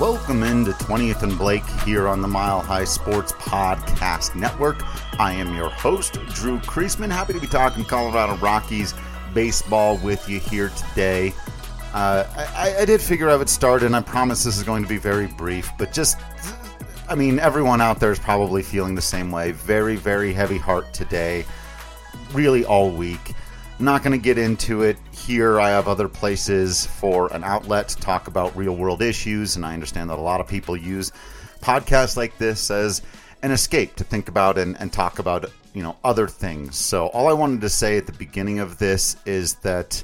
Welcome into 20th and Blake here on the Mile High Sports Podcast Network. I am your host, Drew Creasman. Happy to be talking Colorado Rockies baseball with you here today. Uh, I, I, did figure I would start, and I promise this is going to be very brief, but just, I mean, everyone out there is probably feeling the same way. Very, very heavy heart today, really all week. Not going to get into it here. I have other places for an outlet to talk about real world issues, and I understand that a lot of people use podcasts like this as an escape to think about and, and talk about you know other things. So all I wanted to say at the beginning of this is that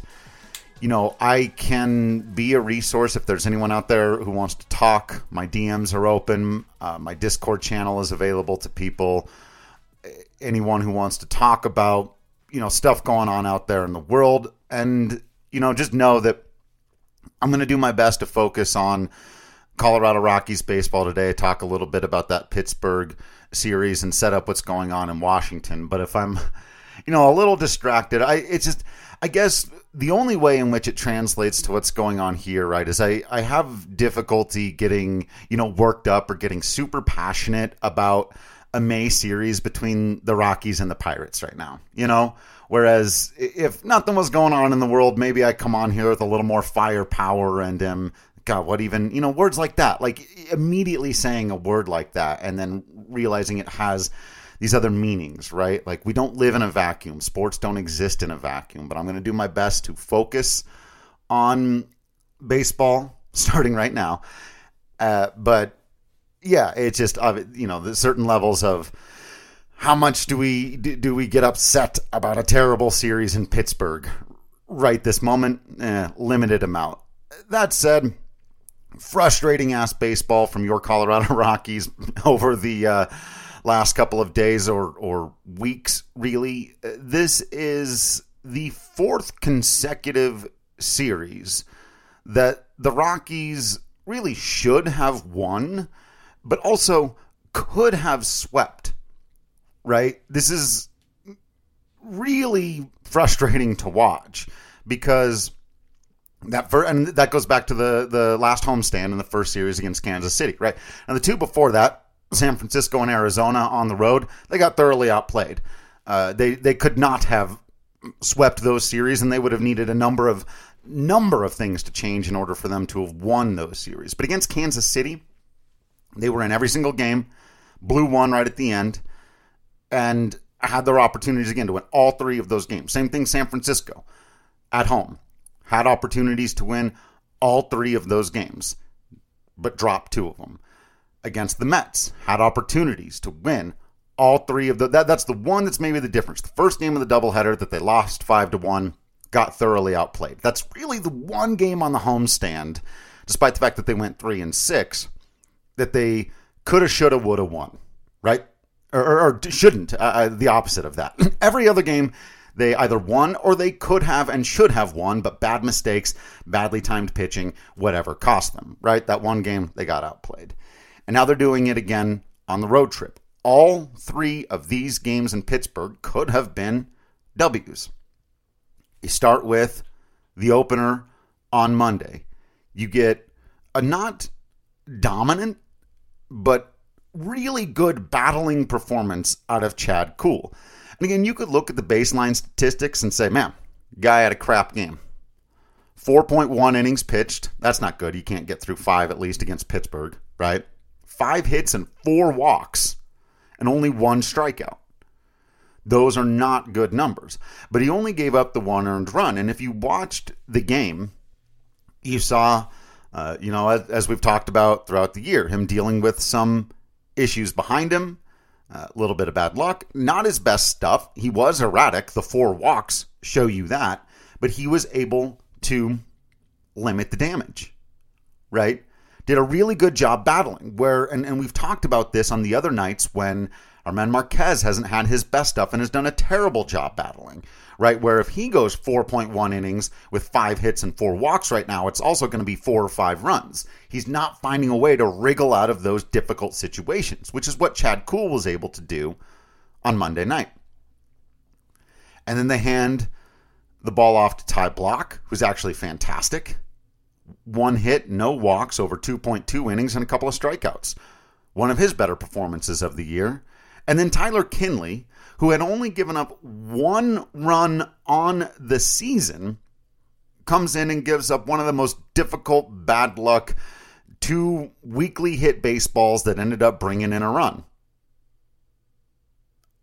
you know I can be a resource if there's anyone out there who wants to talk. My DMs are open. Uh, my Discord channel is available to people. Anyone who wants to talk about you know stuff going on out there in the world and you know just know that i'm going to do my best to focus on colorado rockies baseball today talk a little bit about that pittsburgh series and set up what's going on in washington but if i'm you know a little distracted i it's just i guess the only way in which it translates to what's going on here right is i i have difficulty getting you know worked up or getting super passionate about a May series between the Rockies and the Pirates right now, you know? Whereas if nothing was going on in the world, maybe I come on here with a little more firepower and um God, what even you know, words like that. Like immediately saying a word like that and then realizing it has these other meanings, right? Like we don't live in a vacuum. Sports don't exist in a vacuum, but I'm gonna do my best to focus on baseball starting right now. Uh, but yeah, it's just you know the certain levels of how much do we do we get upset about a terrible series in Pittsburgh right this moment? Eh, limited amount. That said, frustrating ass baseball from your Colorado Rockies over the uh, last couple of days or or weeks. Really, uh, this is the fourth consecutive series that the Rockies really should have won but also could have swept, right? This is really frustrating to watch because that for and that goes back to the the last homestand in the first series against Kansas City, right? And the two before that, San Francisco and Arizona on the road, they got thoroughly outplayed. Uh, they they could not have swept those series, and they would have needed a number of number of things to change in order for them to have won those series. But against Kansas City, they were in every single game, blew one right at the end, and had their opportunities again to win all three of those games. Same thing, San Francisco at home had opportunities to win all three of those games, but dropped two of them. Against the Mets, had opportunities to win all three of the. That, that's the one that's maybe the difference. The first game of the doubleheader that they lost five to one, got thoroughly outplayed. That's really the one game on the homestand, despite the fact that they went three and six that they coulda, shoulda, woulda won, right? Or, or, or shouldn't. Uh, uh the opposite of that. Every other game, they either won or they could have and should have won, but bad mistakes, badly timed pitching, whatever cost them, right? That one game, they got outplayed. And now they're doing it again on the road trip. All three of these games in Pittsburgh could have been W's. You start with the opener on Monday. You get a not dominant but really good battling performance out of Chad Kuhl. And again, you could look at the baseline statistics and say, man, guy had a crap game. 4.1 innings pitched. That's not good. You can't get through five at least against Pittsburgh, right? Five hits and four walks and only one strikeout. Those are not good numbers. But he only gave up the one earned run. And if you watched the game, you saw uh, you know, as, as, we've talked about throughout the year, him dealing with some issues behind him, a little bit of bad luck, not his best stuff. He was erratic. The four walks show you that, but he was able to limit the damage, right? Did a really good job battling. Where, and, and we've talked about this on the other nights when German Marquez hasn't had his best stuff and has done a terrible job battling, right? Where if he goes 4.1 innings with five hits and four walks right now, it's also going to be four or five runs. He's not finding a way to wriggle out of those difficult situations, which is what Chad Kuhl was able to do on Monday night. And then they hand the ball off to Ty Blach, who's actually fantastic. One hit, no walks, over 2.2 innings, and a couple of strikeouts. One of his better performances of the year. And then Tyler Kinley, who had only given up one run on the season, comes in and gives up one of the most difficult bad luck two weakly hit baseballs that ended up bringing in a run.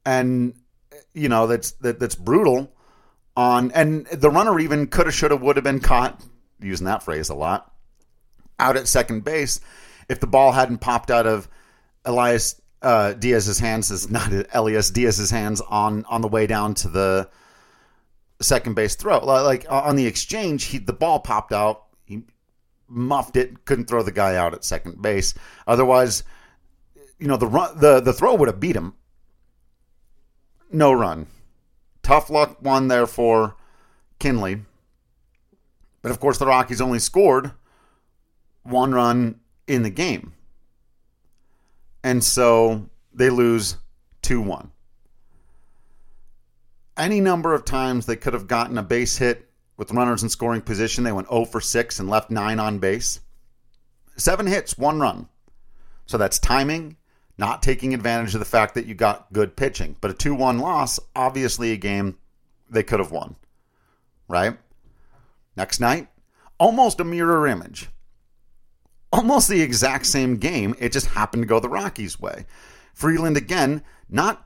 And you know that's that, that's brutal on and the runner even could have should have would have been caught using that phrase a lot out at second base if the ball hadn't popped out of Elias uh, Diaz's hands is not Elias Diaz's hands on on the way down to the second base throw. Like on the exchange, he the ball popped out. He muffed it, couldn't throw the guy out at second base. Otherwise, you know the run the the throw would have beat him. No run. Tough luck one there for Kinley. But of course, the Rockies only scored one run in the game. And so they lose 2 1. Any number of times they could have gotten a base hit with runners in scoring position. They went 0 for 6 and left 9 on base. Seven hits, one run. So that's timing, not taking advantage of the fact that you got good pitching. But a 2 1 loss, obviously a game they could have won. Right? Next night, almost a mirror image almost the exact same game. It just happened to go the Rockies' way. Freeland, again, not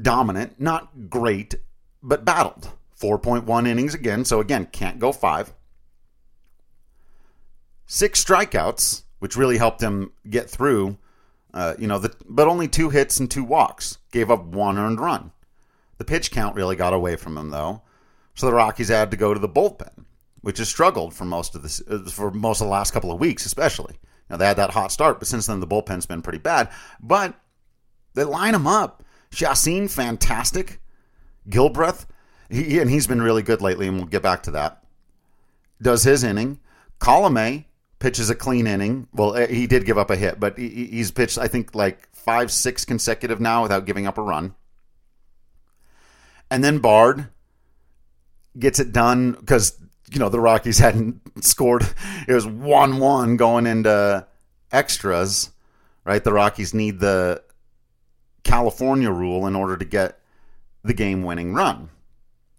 dominant, not great, but battled. 4.1 innings again, so again, can't go five. Six strikeouts, which really helped him get through. Uh, you know, the, but only two hits and two walks. Gave up one earned run. The pitch count really got away from him, though. So the Rockies had to go to the bullpen which has struggled for most of the uh, for most of the last couple of weeks, especially. Now they had that hot start, but since then the bullpen's been pretty bad. But they line them up. Chacin, fantastic. Gilbreath, he, and he's been really good lately, and we'll get back to that. Does his inning. Colome pitches a clean inning. Well, eh, he did give up a hit, but he's pitched, I think, like five, six consecutive now without giving up a run. And then Bard gets it done because you know the Rockies hadn't scored. It was one one going into extras, right? The Rockies need the California rule in order to get the game winning run.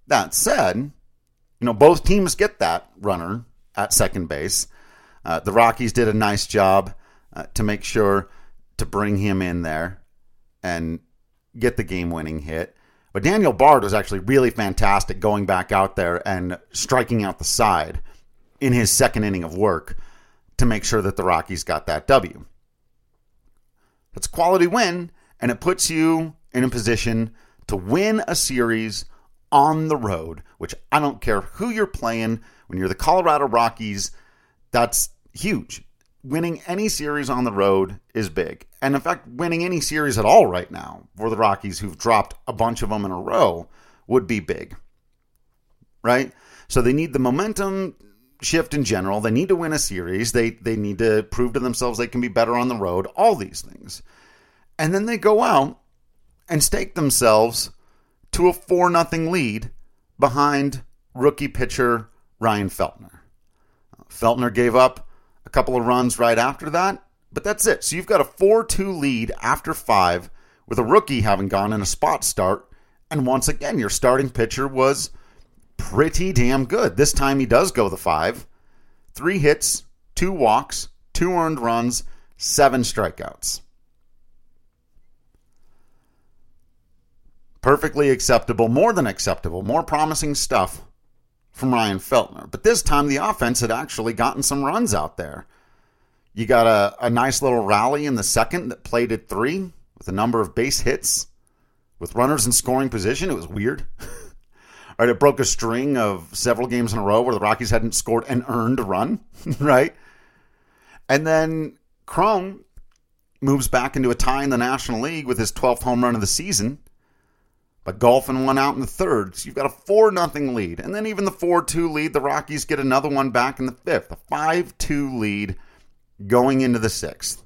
That said, you know both teams get that runner at second base. Uh, the Rockies did a nice job uh, to make sure to bring him in there and get the game winning hit. But Daniel Bard was actually really fantastic going back out there and striking out the side in his second inning of work to make sure that the Rockies got that W. That's a quality win, and it puts you in a position to win a series on the road, which I don't care who you're playing. When you're the Colorado Rockies, that's huge winning any series on the road is big. And in fact, winning any series at all right now for the Rockies, who've dropped a bunch of them in a row, would be big. Right? So they need the momentum shift in general. They need to win a series. They they need to prove to themselves they can be better on the road, all these things. And then they go out and stake themselves to a 4 nothing lead behind rookie pitcher Ryan Feltner. Feltner gave up a couple of runs right after that, but that's it. So you've got a 4 2 lead after five with a rookie having gone in a spot start. And once again, your starting pitcher was pretty damn good. This time he does go the five. Three hits, two walks, two earned runs, seven strikeouts. Perfectly acceptable, more than acceptable, more promising stuff from Ryan Feltner. But this time the offense had actually gotten some runs out there. You got a, a nice little rally in the second that played at three with a number of base hits with runners in scoring position. It was weird. right, it broke a string of several games in a row where the Rockies hadn't scored an earned run, right? And then Cron, moves back into a tie in the National League with his 12th home run of the season. But Golphin won out in the third, so you've got a 4 nothing lead. And then even the 4 2 lead, the Rockies get another one back in the fifth. A 5 2 lead going into the sixth.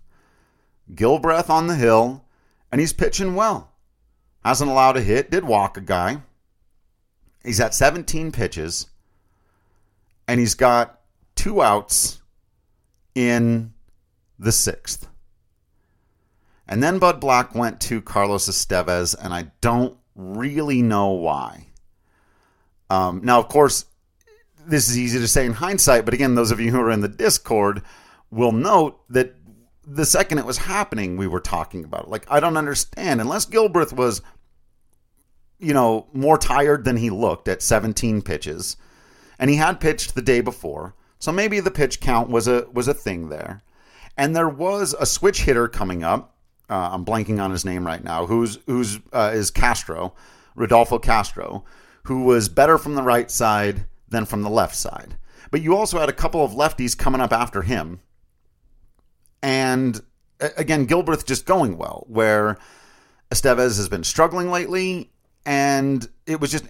Gilbreath on the hill, and he's pitching well. Hasn't allowed a hit, did walk a guy. He's at 17 pitches, and he's got two outs in the sixth. And then Bud Black went to Carlos Estevez, and I don't really know why. Um, now, of course, this is easy to say in hindsight, but again, those of you who are in the Discord will note that the second it was happening, we were talking about it. Like, I don't understand. Unless Gilbreath was, you know, more tired than he looked at 17 pitches, and he had pitched the day before, so maybe the pitch count was a was a thing there. And there was a switch hitter coming up uh, I'm blanking on his name right now, who's who's uh, is Castro, Rodolfo Castro, who was better from the right side than from the left side. But you also had a couple of lefties coming up after him, and again, Gilbreath just going well, where Estevez has been struggling lately, and it was just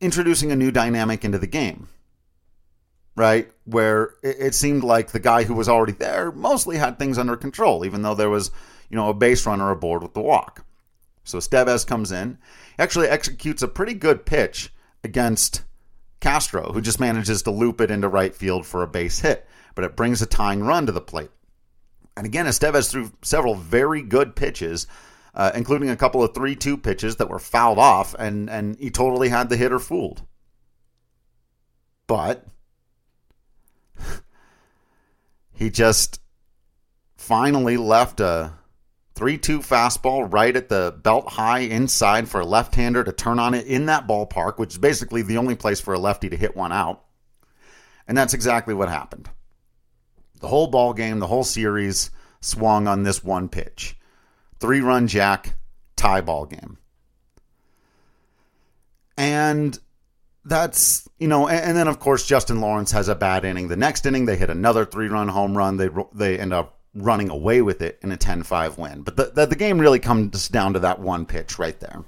introducing a new dynamic into the game right? Where it, seemed like the guy who was already there mostly had things under control, even though there was you know, a base runner aboard with the walk. So Estevez comes in, actually executes a pretty good pitch against Castro, who just manages to loop it into right field for a base hit, but it brings a tying run to the plate. And again, Estevez threw several very good pitches, uh, including a couple of 3 2 pitches that were fouled off, and, and he totally had the hitter fooled. But he just finally left a 3 2 fastball right at the belt high inside for a left hander to turn on it in that ballpark, which is basically the only place for a lefty to hit one out. And that's exactly what happened. The whole ball game, the whole series swung on this one pitch. Three run jack, tie ball game. And that's, you know, and, and, then of course Justin Lawrence has a bad inning. The next inning, they hit another three run home run. They, they end up running away with it in a 10-5 win. But the, the, the game really comes down to that one pitch right there.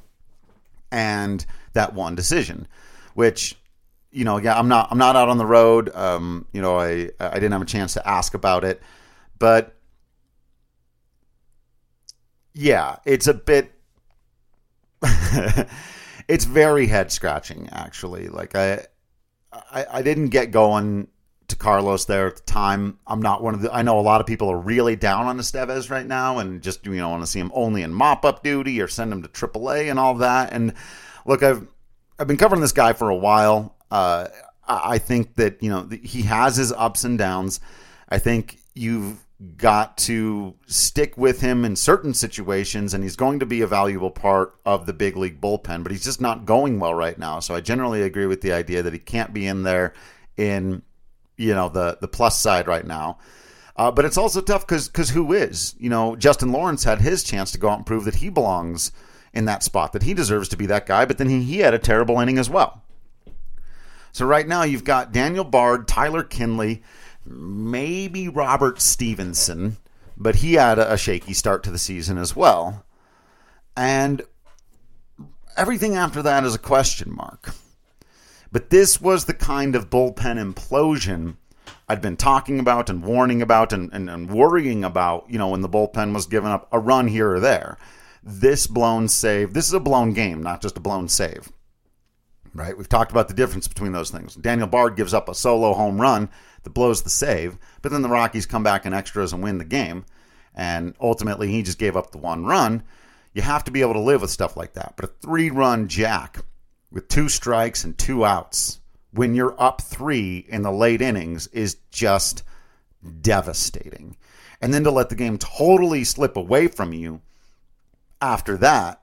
And that one decision, which you know, yeah, I'm not I'm not out on the road. Um, you know, I I didn't have a chance to ask about it, but yeah, it's a bit it's very head scratching actually. Like I, I I didn't get going to Carlos there at the time. I'm not one of the. I know a lot of people are really down on Estevez right now, and just you know want to see him only in mop up duty or send him to AAA and all that. And look, I've I've been covering this guy for a while. Uh, I think that you know he has his ups and downs. I think you've got to stick with him in certain situations, and he's going to be a valuable part of the big league bullpen. But he's just not going well right now. So I generally agree with the idea that he can't be in there in you know the the plus side right now. Uh, but it's also tough because because who is you know Justin Lawrence had his chance to go out and prove that he belongs in that spot that he deserves to be that guy, but then he, he had a terrible inning as well. So right now you've got Daniel Bard, Tyler Kinley, maybe Robert Stephenson, but he had a, a shaky start to the season as well, and everything after that is a question mark. But this was the kind of bullpen implosion I'd been talking about and warning about and, and, and, worrying about, you know, when the bullpen was giving up a run here or there. This blown save, this is a blown game, not just a blown save. Right? We've talked about the difference between those things. Daniel Bard gives up a solo home run that blows the save, but then the Rockies come back in extras and win the game. And ultimately, he just gave up the one run. You have to be able to live with stuff like that. But a three run jack with two strikes and two outs when you're up three in the late innings is just devastating. And then to let the game totally slip away from you after that,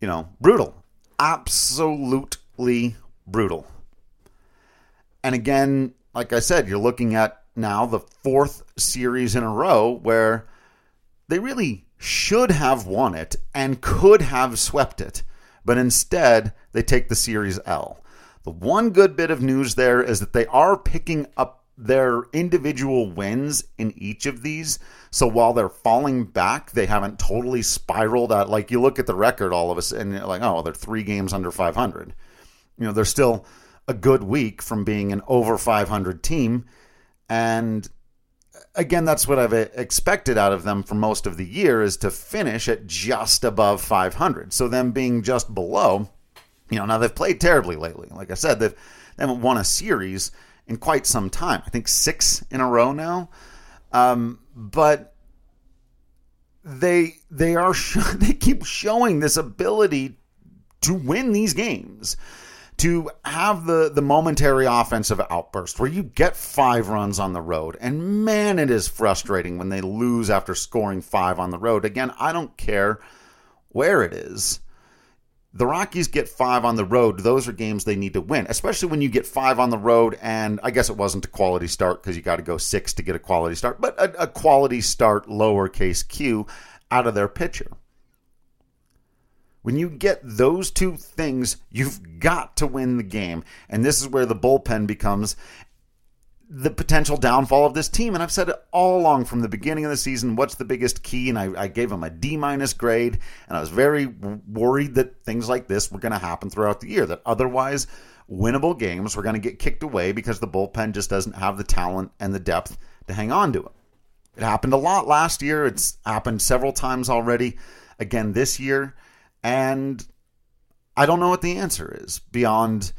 you know, brutal. Absolutely brutal. And again, like I said, you're looking at now the fourth series in a row where they really should have won it and could have swept it but instead they take the Series L. The one good bit of news there is that they are picking up their individual wins in each of these. So while they're falling back, they haven't totally spiraled out. Like you look at the record, all of us, and you're like, oh, they're three games under 500. You know, they're still a good week from being an over 500 team. And again, that's what I've expected out of them for most of the year is to finish at just above 500. So them being just below, you know, now they've played terribly lately. Like I said, they've, they haven't won a series in quite some time. I think six in a row now. Um, but they they are they keep showing this ability to win these games to have the the momentary offensive outburst where you get five runs on the road and man it is frustrating when they lose after scoring five on the road again i don't care where it is the Rockies get five on the road. Those are games they need to win, especially when you get five on the road. And I guess it wasn't a quality start because you got to go six to get a quality start, but a, a quality start, lowercase q, out of their pitcher. When you get those two things, you've got to win the game. And this is where the bullpen becomes the potential downfall of this team. And I've said it all along from the beginning of the season. What's the biggest key? And I, I gave them a D minus grade. And I was very worried that things like this were going to happen throughout the year, that otherwise winnable games were going to get kicked away because the bullpen just doesn't have the talent and the depth to hang on to it. It happened a lot last year. It's happened several times already again this year. And I don't know what the answer is beyond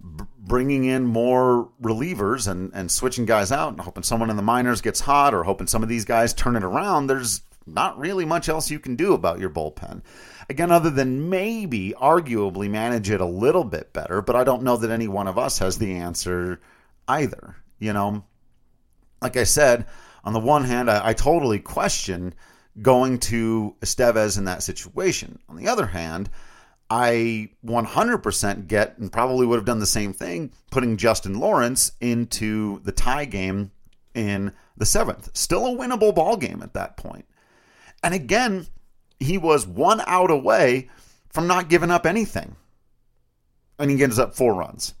bringing in more relievers and, and switching guys out and hoping someone in the minors gets hot or hoping some of these guys turn it around, there's not really much else you can do about your bullpen. Again, other than maybe arguably manage it a little bit better, but I don't know that any one of us has the answer either. You know, like I said, on the one hand, I, I totally question going to Estevez in that situation. On the other hand, I 100% get and probably would have done the same thing putting Justin Lawrence into the tie game in the seventh. Still a winnable ball game at that point. And again, he was one out away from not giving up anything. And he gives up four runs.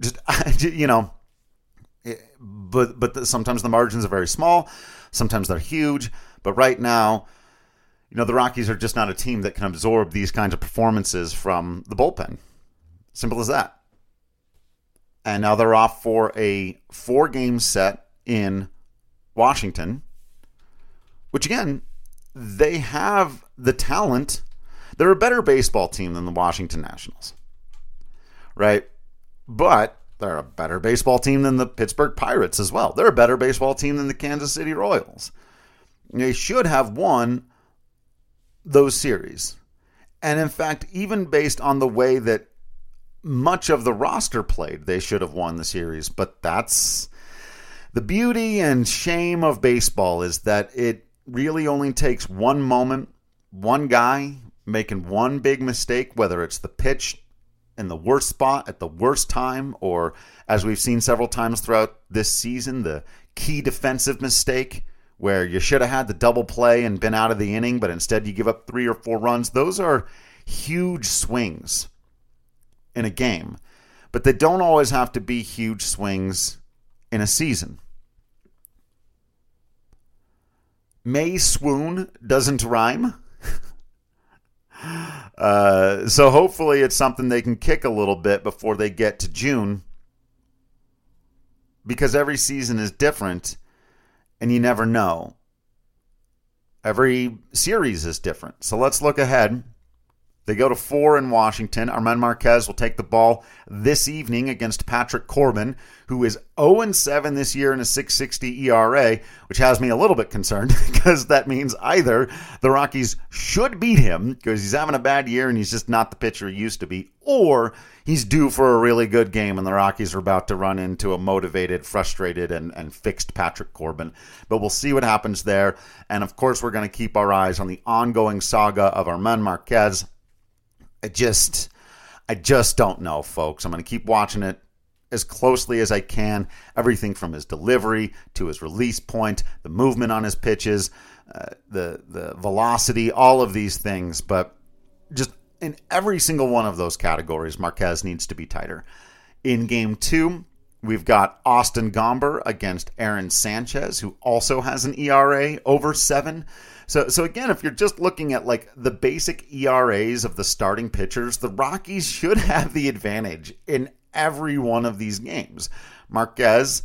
Just, you know, eh, but, but sometimes the margins are very small, sometimes they're huge. But right now, you know, the Rockies are just not a team that can absorb these kinds of performances from the bullpen. Simple as that. And now they're off for a four game set in Washington, which again, they have the talent. They're a better baseball team than the Washington Nationals, right? But they're a better baseball team than the Pittsburgh Pirates as well. They're a better baseball team than the Kansas City Royals. They should have won those series. And in fact, even based on the way that much of the roster played, they should have won the series. But that's the beauty and shame of baseball is that it really only takes one moment, one guy making one big mistake, whether it's the pitch in the worst spot at the worst time, or as we've seen several times throughout this season, the key defensive mistake where you should have had the double play and been out of the inning, but instead you give up three or four runs. Those are huge swings in a game, but they don't always have to be huge swings in a season. May swoon doesn't rhyme. uh, so hopefully it's something they can kick a little bit before they get to June because every season is different and you never know. Every series is different. So let's look ahead. They go to four in Washington. German Marquez will take the ball this evening against Patrick Corbin, who is 0 7 this year in a 660 ERA, which has me a little bit concerned because that means either the Rockies should beat him because he's having a bad year and he's just not the pitcher he used to be, or he's due for a really good game and the Rockies are about to run into a motivated, frustrated, and, and fixed Patrick Corbin. But we'll see what happens there. And of course, we're going to keep our eyes on the ongoing saga of German Marquez. I just, I just don't know, folks. I'm going to keep watching it as closely as I can. Everything from his delivery to his release point, the movement on his pitches, uh, the the velocity, all of these things. But just in every single one of those categories, Marquez needs to be tighter. In game two, We've got Austin Gomber against Aaron Sanchez, who also has an ERA over seven. So, so again, if you're just looking at like the basic ERAs of the starting pitchers, the Rockies should have the advantage in every one of these games. Marquez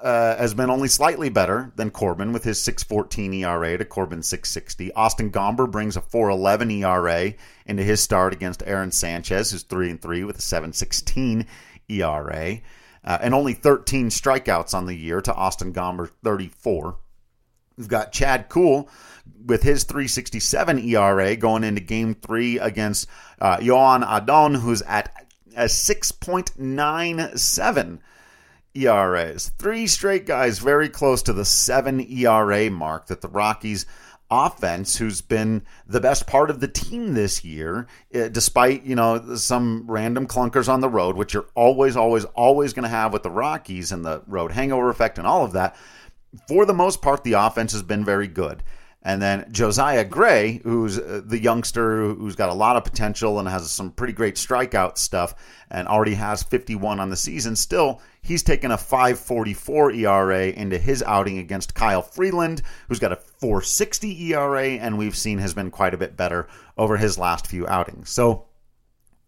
uh, has been only slightly better than Corbin with his 6.14 ERA to Corbin's 6.60. Austin Gomber brings a 4.11 ERA into his start against Aaron Sanchez, who's three and three with a 7.16 ERA uh, and only 13 strikeouts on the year to Austin Gomber 34. We've got Chad Kuhl with his 367 ERA going into game three against uh, Joan Adon, who's at a 6.97 ERAs. Three straight guys very close to the seven ERA mark that the Rockies offense who's been the best part of the team this year eh, despite you know some random clunkers on the road which you're always always always going to have with the Rockies and the road hangover effect and all of that for the most part the offense has been very good and then Josiah Gray, who's uh, the youngster who's got a lot of potential and has some pretty great strikeout stuff and already has 51 on the season, still, he's taken a 544 ERA into his outing against Kyle Freeland, who's got a 460 ERA and we've seen has been quite a bit better over his last few outings. So,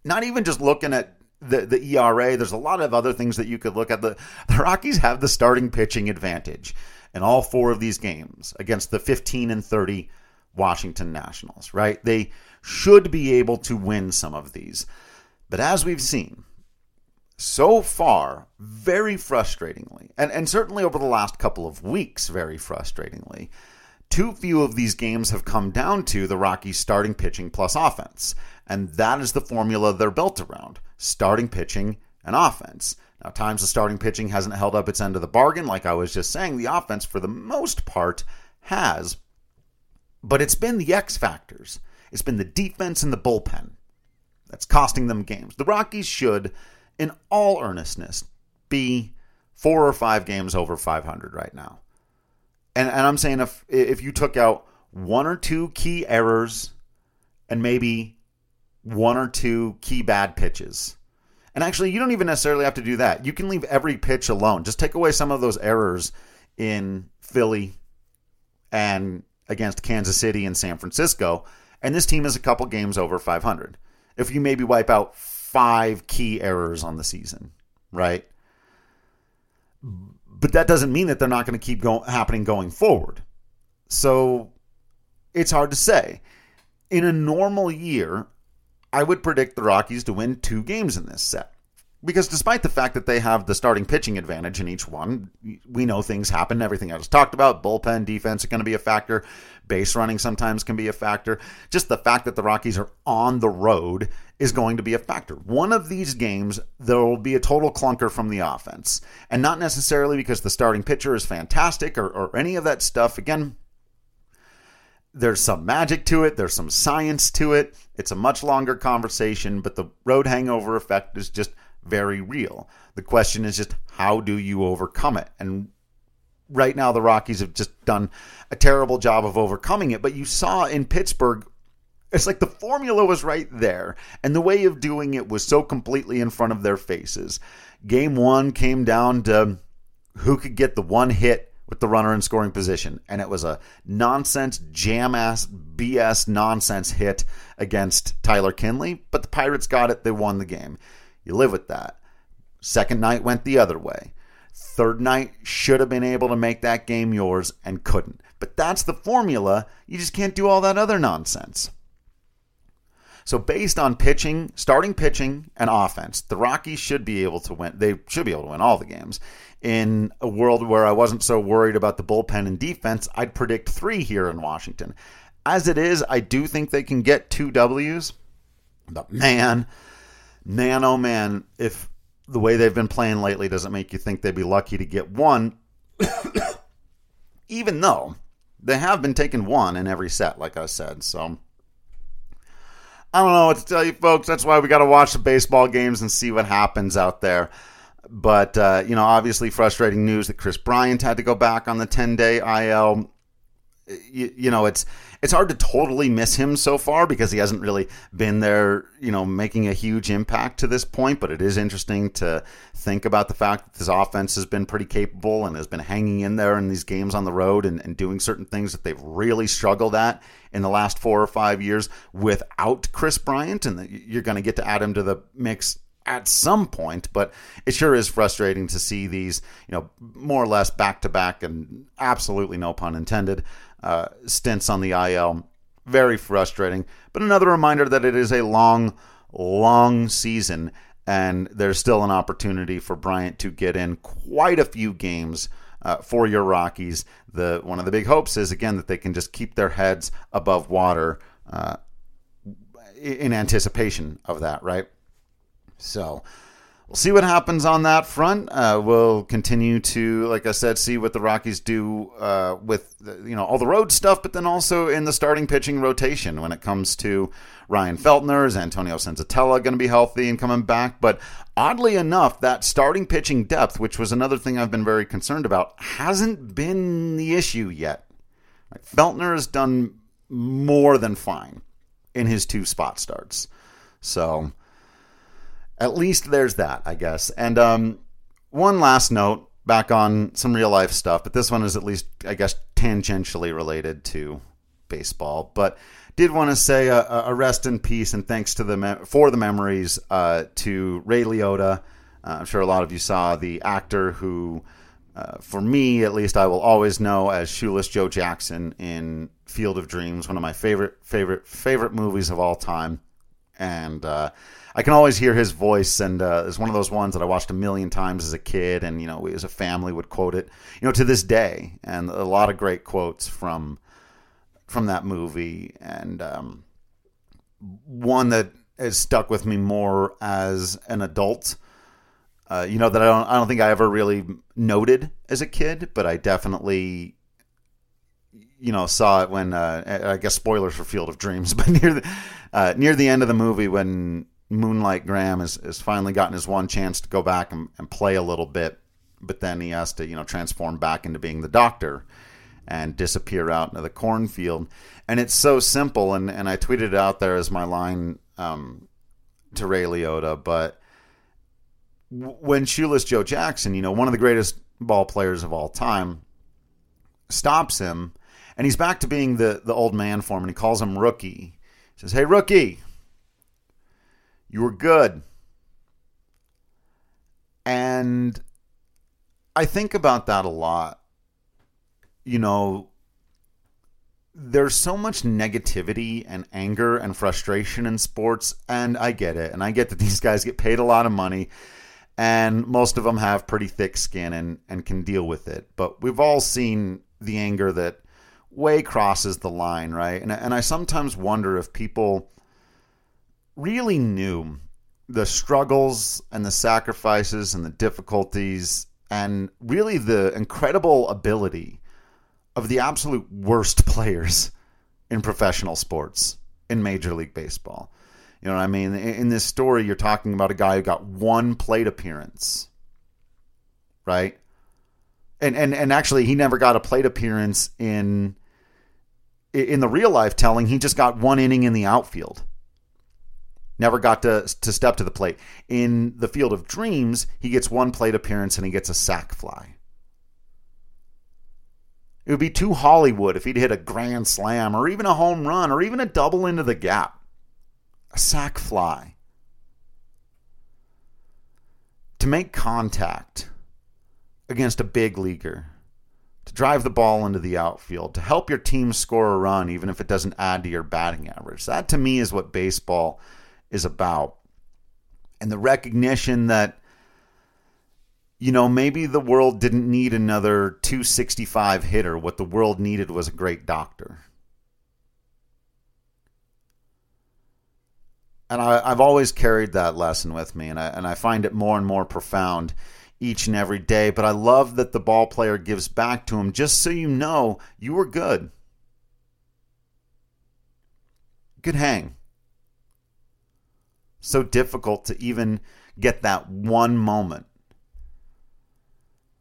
not even just looking at the, the ERA, there's a lot of other things that you could look at. The, the Rockies have the starting pitching advantage in all four of these games against the 15 and 30 Washington Nationals, right? They should be able to win some of these. But as we've seen, so far, very frustratingly, and, and certainly over the last couple of weeks, very frustratingly, too few of these games have come down to the Rockies starting pitching plus offense. And that is the formula they're built around starting pitching and offense. Now, times the starting pitching hasn't held up its end of the bargain, like I was just saying, the offense, for the most part, has. But it's been the X factors. It's been the defense and the bullpen that's costing them games. The Rockies should, in all earnestness, be four or five games over 500 right now. And, and I'm saying if if you took out one or two key errors and maybe one or two key bad pitches, and actually, you don't even necessarily have to do that. You can leave every pitch alone. Just take away some of those errors in Philly and against Kansas City and San Francisco. And this team is a couple games over 500. If you maybe wipe out five key errors on the season, right? But that doesn't mean that they're not going to keep happening going forward. So it's hard to say. In a normal year, I would predict the Rockies to win two games in this set. Because despite the fact that they have the starting pitching advantage in each one, we know things happen. Everything I just talked about, bullpen defense are going to be a factor. Base running sometimes can be a factor. Just the fact that the Rockies are on the road is going to be a factor. One of these games, there will be a total clunker from the offense. And not necessarily because the starting pitcher is fantastic or, or any of that stuff. Again, there's some magic to it, there's some science to it. It's a much longer conversation, but the road hangover effect is just very real. The question is just how do you overcome it? And right now, the Rockies have just done a terrible job of overcoming it. But you saw in Pittsburgh, it's like the formula was right there, and the way of doing it was so completely in front of their faces. Game one came down to who could get the one hit with the runner in scoring position. And it was a nonsense, jam ass, BS nonsense hit against Tyler Kinley. But the Pirates got it. They won the game. You live with that. Second night went the other way. Third night should have been able to make that game yours and couldn't. But that's the formula. You just can't do all that other nonsense. So based on pitching, starting pitching and offense, the Rockies should be able to win. They should be able to win all the games. In a world where I wasn't so worried about the bullpen and defense, I'd predict three here in Washington. As it is, I do think they can get two W's. But man, man, oh man, if the way they've been playing lately doesn't make you think they'd be lucky to get one, even though they have been taking one in every set, like I said. So I don't know what to tell you, folks. That's why we got to watch the baseball games and see what happens out there. But, uh, you know, obviously frustrating news that Kris Bryant had to go back on the 10 day IL. You, you, know, it's it's hard to totally miss him so far because he hasn't really been there, you know, making a huge impact to this point. But it is interesting to think about the fact that this offense has been pretty capable and has been hanging in there in these games on the road and, and doing certain things that they've really struggled at in the last four or five years without Kris Bryant. And you're going to get to add him to the mix at some point, but it sure is frustrating to see these, you know, more or less back to back and absolutely no pun intended, uh, stints on the IL. Very frustrating, but another reminder that it is a long, long season, and there's still an opportunity for Bryant to get in quite a few games uh, for your Rockies. The one of the big hopes is again that they can just keep their heads above water uh, in anticipation of that, right? So we'll see what happens on that front. Uh, we'll continue to, like I said, see what the Rockies do uh, with you know all the road stuff, but then also in the starting pitching rotation when it comes to Ryan Feltner, is Antonio Senzatela going to be healthy and coming back? But oddly enough, that starting pitching depth, which was another thing I've been very concerned about, hasn't been the issue yet. Like Feltner has done more than fine in his two spot starts. So at least there's that, I guess. And um, one last note back on some real life stuff, but this one is at least, I guess, tangentially related to baseball. But did want to say a, a rest in peace and thanks to the for the memories uh, to Ray Liotta. Uh, I'm sure a lot of you saw the actor who, uh, for me at least, I will always know as Shoeless Joe Jackson in Field of Dreams, one of my favorite favorite favorite movies of all time, and uh, I can always hear his voice, and uh, it's one of those ones that I watched a million times as a kid, and you know, we as a family would quote it, you know, to this day, and a lot of great quotes from from that movie, and um, one that has stuck with me more as an adult. Uh, you know that I don't I don't think I ever really noted as a kid, but I definitely you know saw it when uh, I guess spoilers for Field of Dreams, but near the uh, near the end of the movie when Moonlight Graham has, has finally gotten his one chance to go back and, and play a little bit, but then he has to, you know, transform back into being the doctor and disappear out into the cornfield. And it's so simple. And, and I tweeted it out there as my line um, to Ray Liotta. But when Shoeless Joe Jackson, you know, one of the greatest ball players of all time, stops him, and he's back to being the, the old man for him, and he calls him Rookie. He says, Hey, Rookie, you were good. And I think about that a lot. You know, there's so much negativity and anger and frustration in sports, and I get it. And I get that these guys get paid a lot of money, and most of them have pretty thick skin and, and can deal with it. But we've all seen the anger that way crosses the line, right? And, and I sometimes wonder if people really knew the struggles and the sacrifices and the difficulties and really the incredible ability of the absolute worst players in professional sports in Major League Baseball. You know what I mean? In this story, you're talking about a guy who got one plate appearance, right? And and and actually, he never got a plate appearance in in the real life telling. He just got one inning in the outfield never got to, to step to the plate. In the Field of Dreams, he gets one plate appearance and he gets a sac fly. It would be too Hollywood if he'd hit a grand slam or even a home run or even a double into the gap. A sac fly. To make contact against a big leaguer, to drive the ball into the outfield, to help your team score a run, even if it doesn't add to your batting average. That to me is what baseball is about. And the recognition that, you know, maybe the world didn't need another 265 hitter. What the world needed was a great doctor. And I, have always carried that lesson with me, and I, and I find it more and more profound each and every day. But I love that the ball player gives back to him just so you know you were good. Good hang so difficult to even get that one moment.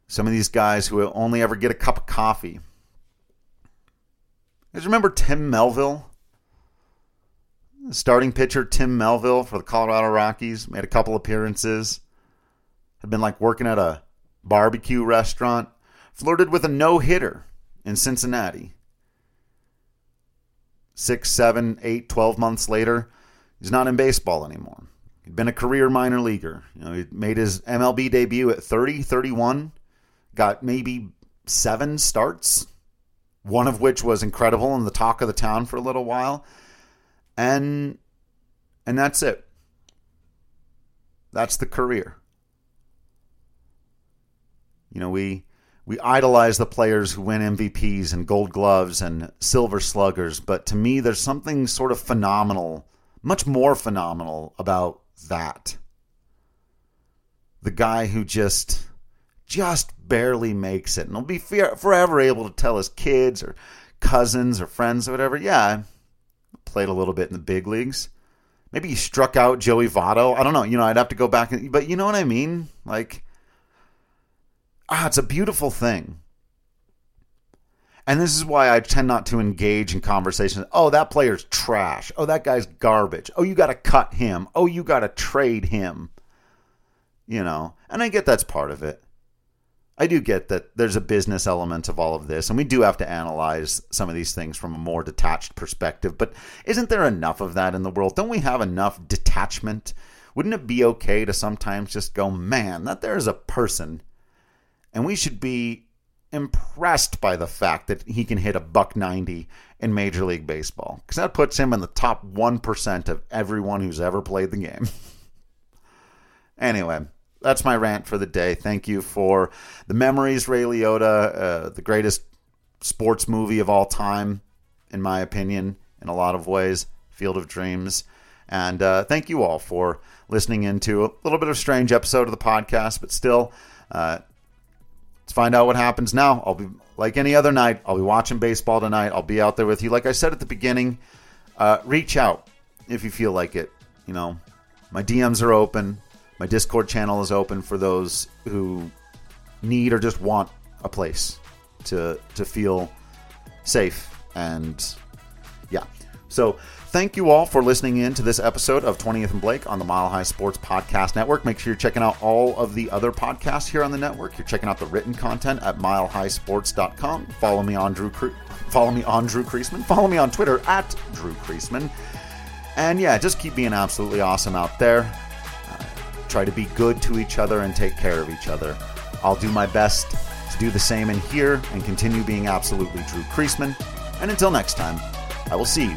Some of these guys who will only ever get a cup of coffee guys remember Tim Melville? Starting pitcher Tim Melville for the Colorado Rockies made a couple appearances. Had been like working at a barbecue restaurant. Flirted with a no hitter in Cincinnati. Six, seven, eight, twelve months later, he's not in baseball anymore. He'd been a career minor leaguer. You know, he made his MLB debut at 30, 31, got maybe seven starts, one of which was incredible and the talk of the town for a little while. And and that's it. That's the career. You know, we we idolize the players who win MVPs and gold gloves and silver sluggers, but to me there's something sort of phenomenal, much more phenomenal about that. The guy who just just barely makes it and will be forever able to tell his kids or cousins or friends or whatever, yeah, I played a little bit in the big leagues. Maybe he struck out Joey Votto. I don't know. You know, I'd have to go back and but you know what I mean? Like ah, it's a beautiful thing. And this is why I tend not to engage in conversations. Oh, that player's trash. Oh, that guy's garbage. Oh, you got to cut him. Oh, you got to trade him. You know, and I get that's part of it. I do get that there's a business element of all of this, and we do have to analyze some of these things from a more detached perspective. But isn't there enough of that in the world? Don't we have enough detachment? Wouldn't it be okay to sometimes just go, man, that there's a person, and we should be impressed by the fact that he can hit a buck 90 in Major League Baseball because that puts him in the top 1% of everyone who's ever played the game. anyway, that's my rant for the day. Thank you for the memories, Ray Liotta, uh, the greatest sports movie of all time, in my opinion, in a lot of ways, Field of Dreams. And uh, thank you all for listening into a little bit of strange episode of the podcast, but still, uh, Let's find out what happens now. I'll be like any other night. I'll be watching baseball tonight. I'll be out there with you. Like I said at the beginning, uh, reach out if you feel like it. You know, my DMs are open. My Discord channel is open for those who need or just want a place to to feel safe and yeah. So thank you all for listening in to this episode of 20th and Blake on the Mile High Sports Podcast Network. Make sure you're checking out all of the other podcasts here on the network. You're checking out the written content at milehighsports.com. Follow me on Drew Cre- follow me on Drew Creasman. Follow me on Twitter at Drew Creasman. And yeah, just keep being absolutely awesome out there. Uh, try to be good to each other and take care of each other. I'll do my best to do the same in here and continue being absolutely Drew Creasman. And until next time, I will see you